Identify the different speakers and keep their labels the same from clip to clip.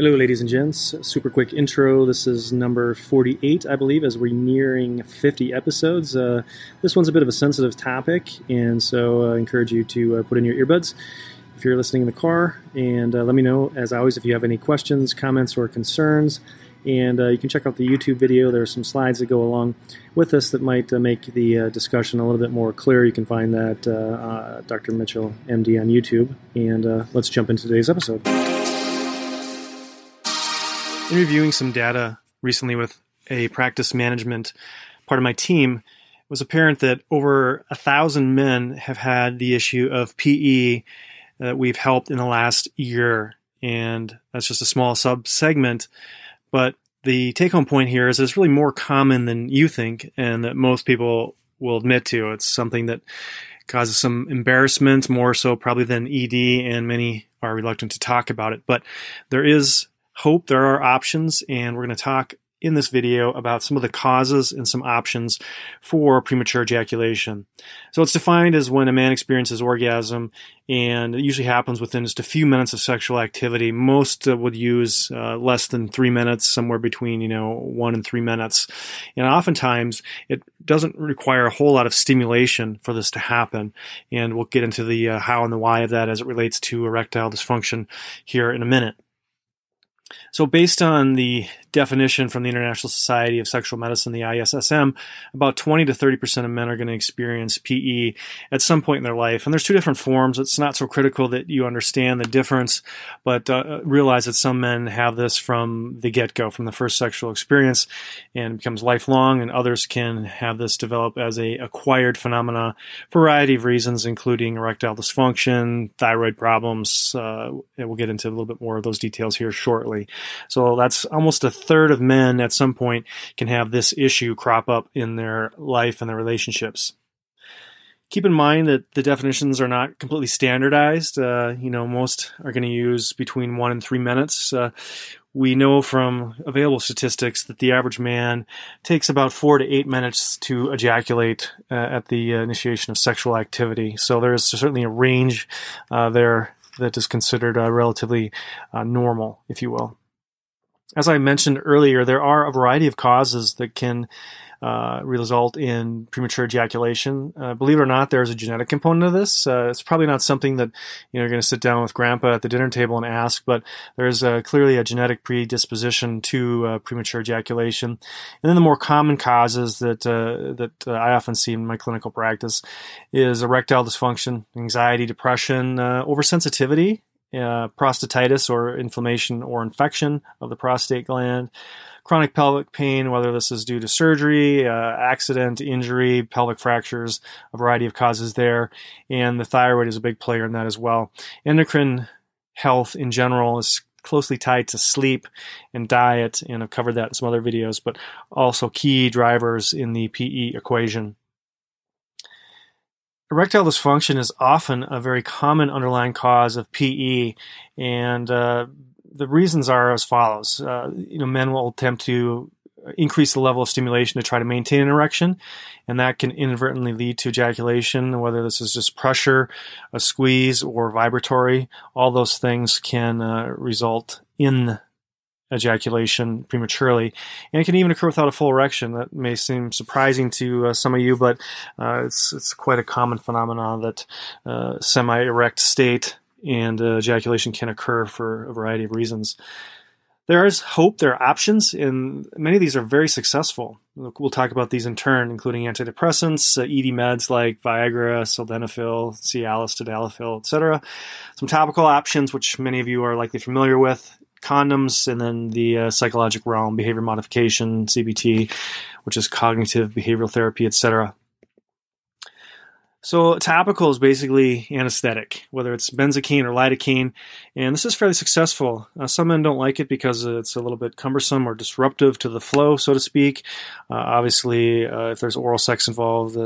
Speaker 1: Hello, ladies and gents. Super quick intro. This is number 48, I believe, as we're nearing 50 episodes. Uh, this one's a bit of a sensitive topic, and so uh, I encourage you to uh, put in your earbuds if you're listening in the car. And uh, let me know, as always, if you have any questions, comments, or concerns. And uh, you can check out the YouTube video. There are some slides that go along with this that might make the discussion a little bit more clear. You can find that Dr. Mitchell, MD, on YouTube. And let's jump into today's episode. In reviewing some data recently with a practice management part of my team, it was apparent that over a thousand men have had the issue of PE that we've helped in the last year. And that's just a small sub segment. But the take home point here is that it's really more common than you think, and that most people will admit to. It's something that causes some embarrassment, more so probably than ED, and many are reluctant to talk about it. But there is hope there are options, and we're going to talk in this video about some of the causes and some options for premature ejaculation. So it's defined as when a man experiences orgasm, and it usually happens within just a few minutes of sexual activity. Most uh, would use uh, less than three minutes, somewhere between you know one and three minutes, and oftentimes it doesn't require a whole lot of stimulation for this to happen. And we'll get into the uh, how and the why of that as it relates to erectile dysfunction here in a minute. So, based on the definition from the International Society of Sexual Medicine, the ISSM, about 20 to 30 percent of men are going to experience PE at some point in their life. And there's two different forms. It's not so critical that you understand the difference, but uh, realize that some men have this from the get go, from the first sexual experience, and becomes lifelong, and others can have this develop as a acquired phenomena for a variety of reasons, including erectile dysfunction, thyroid problems. Uh, and we'll get into a little bit more of those details here shortly. So that's almost a third of men at some point can have this issue crop up in their life and their relationships. Keep in mind that the definitions are not completely standardized. Uh, you know, most are going to use between one and three minutes. Uh, we know from available statistics that the average man takes about four to eight minutes to ejaculate uh, at the initiation of sexual activity. So there's certainly a range uh, there that is considered uh, relatively uh, normal, if you will as I mentioned earlier, there are a variety of causes that can uh, result in premature ejaculation. Uh, believe it or not, there's a genetic component of this. Uh, it's probably not something that you know you're going to sit down with grandpa at the dinner table and ask, but there's uh, clearly a genetic predisposition to uh, premature ejaculation. And then the more common causes that uh, that I often see in my clinical practice is erectile dysfunction, anxiety, depression, uh oversensitivity uh, prostatitis or inflammation or infection of the prostate gland, chronic pelvic pain, whether this is due to surgery, uh, accident, injury, pelvic fractures, a variety of causes there, and the thyroid is a big player in that as well. Endocrine health in general is closely tied to sleep and diet, and I've covered that in some other videos, but also key drivers in the PE equation. Erectile dysfunction is often a very common underlying cause of PE, and uh, the reasons are as follows. Uh, you know, men will attempt to increase the level of stimulation to try to maintain an erection, and that can inadvertently lead to ejaculation, whether this is just pressure, a squeeze, or vibratory. All those things can uh, result in ejaculation prematurely, and it can even occur without a full erection. That may seem surprising to uh, some of you, but uh, it's it's quite a common phenomenon that uh, semi-erect state and uh, ejaculation can occur for a variety of reasons. There is hope. There are options, and many of these are very successful. We'll talk about these in turn, including antidepressants, uh, ED meds like Viagra, sildenafil, Cialis, tadalafil, etc. Some topical options, which many of you are likely familiar with, condoms, and then the uh, psychologic realm, behavior modification, CBT, which is cognitive behavioral therapy, etc. So topical is basically anesthetic, whether it's benzocaine or lidocaine, and this is fairly successful. Uh, some men don't like it because it's a little bit cumbersome or disruptive to the flow, so to speak. Uh, obviously, uh, if there's oral sex involved,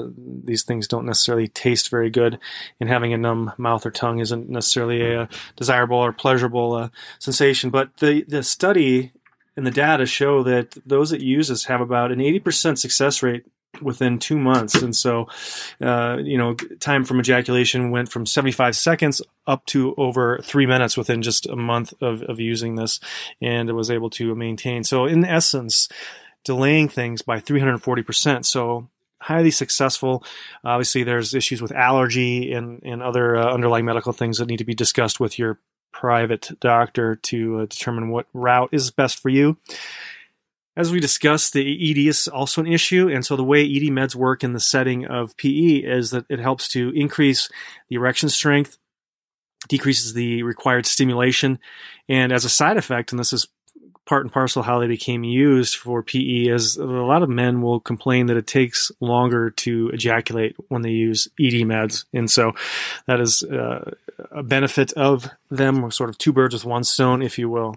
Speaker 1: these things don't necessarily taste very good, and having a numb mouth or tongue isn't necessarily a desirable or pleasurable uh, sensation. But the the study and the data show that those that use this have about an 80% success rate within two months. And so, uh, you know, time from ejaculation went from 75 seconds up to over three minutes within just a month of, of using this and it was able to maintain. So in essence, delaying things by 340%. So highly successful. Obviously, there's issues with allergy and, and other uh, underlying medical things that need to be discussed with your private doctor to uh, determine what route is best for you. As we discussed, the ED is also an issue, and so the way ED meds work in the setting of PE is that it helps to increase the erection strength, decreases the required stimulation, and as a side effect, and this is part and parcel how they became used for PE is a lot of men will complain that it takes longer to ejaculate when they use ED meds. And so that is uh, a benefit of them, sort of two birds with one stone, if you will.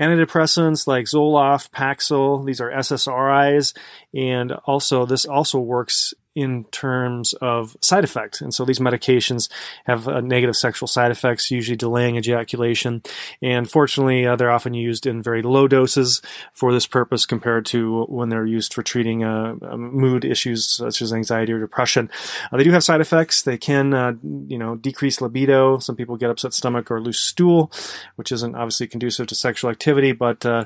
Speaker 1: Antidepressants like Zoloft, Paxil, these are SSRIs, and also this also works in terms of side effects. And so these medications have uh, negative sexual side effects, usually delaying ejaculation. And fortunately, uh, they're often used in very low doses for this purpose compared to when they're used for treating uh, um, mood issues such as anxiety or depression. Uh, they do have side effects. They can, uh, you know, decrease libido. Some people get upset stomach or loose stool, which isn't obviously conducive to sexual activity, but uh,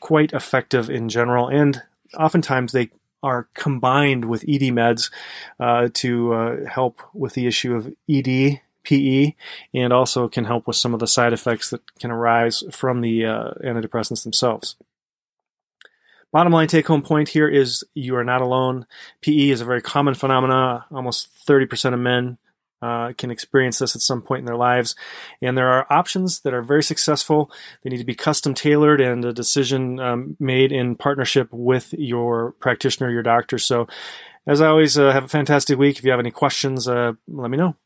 Speaker 1: quite effective in general. And oftentimes they are combined with ED meds uh, to uh, help with the issue of ED, PE, and also can help with some of the side effects that can arise from the uh, antidepressants themselves. Bottom line take home point here is you are not alone. PE is a very common phenomenon. Almost 30% of men uh, can experience this at some point in their lives. And there are options that are very successful. They need to be custom tailored and a decision um, made in partnership with your practitioner, your doctor. So, as I always, uh, have a fantastic week. If you have any questions, uh, let me know.